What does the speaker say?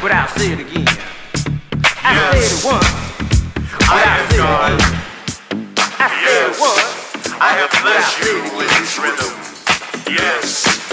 but I'll say it again. I yes. said it once, but I I'll say God. it again. I yes. said it once. I have blessed you with this rhythm. Yes.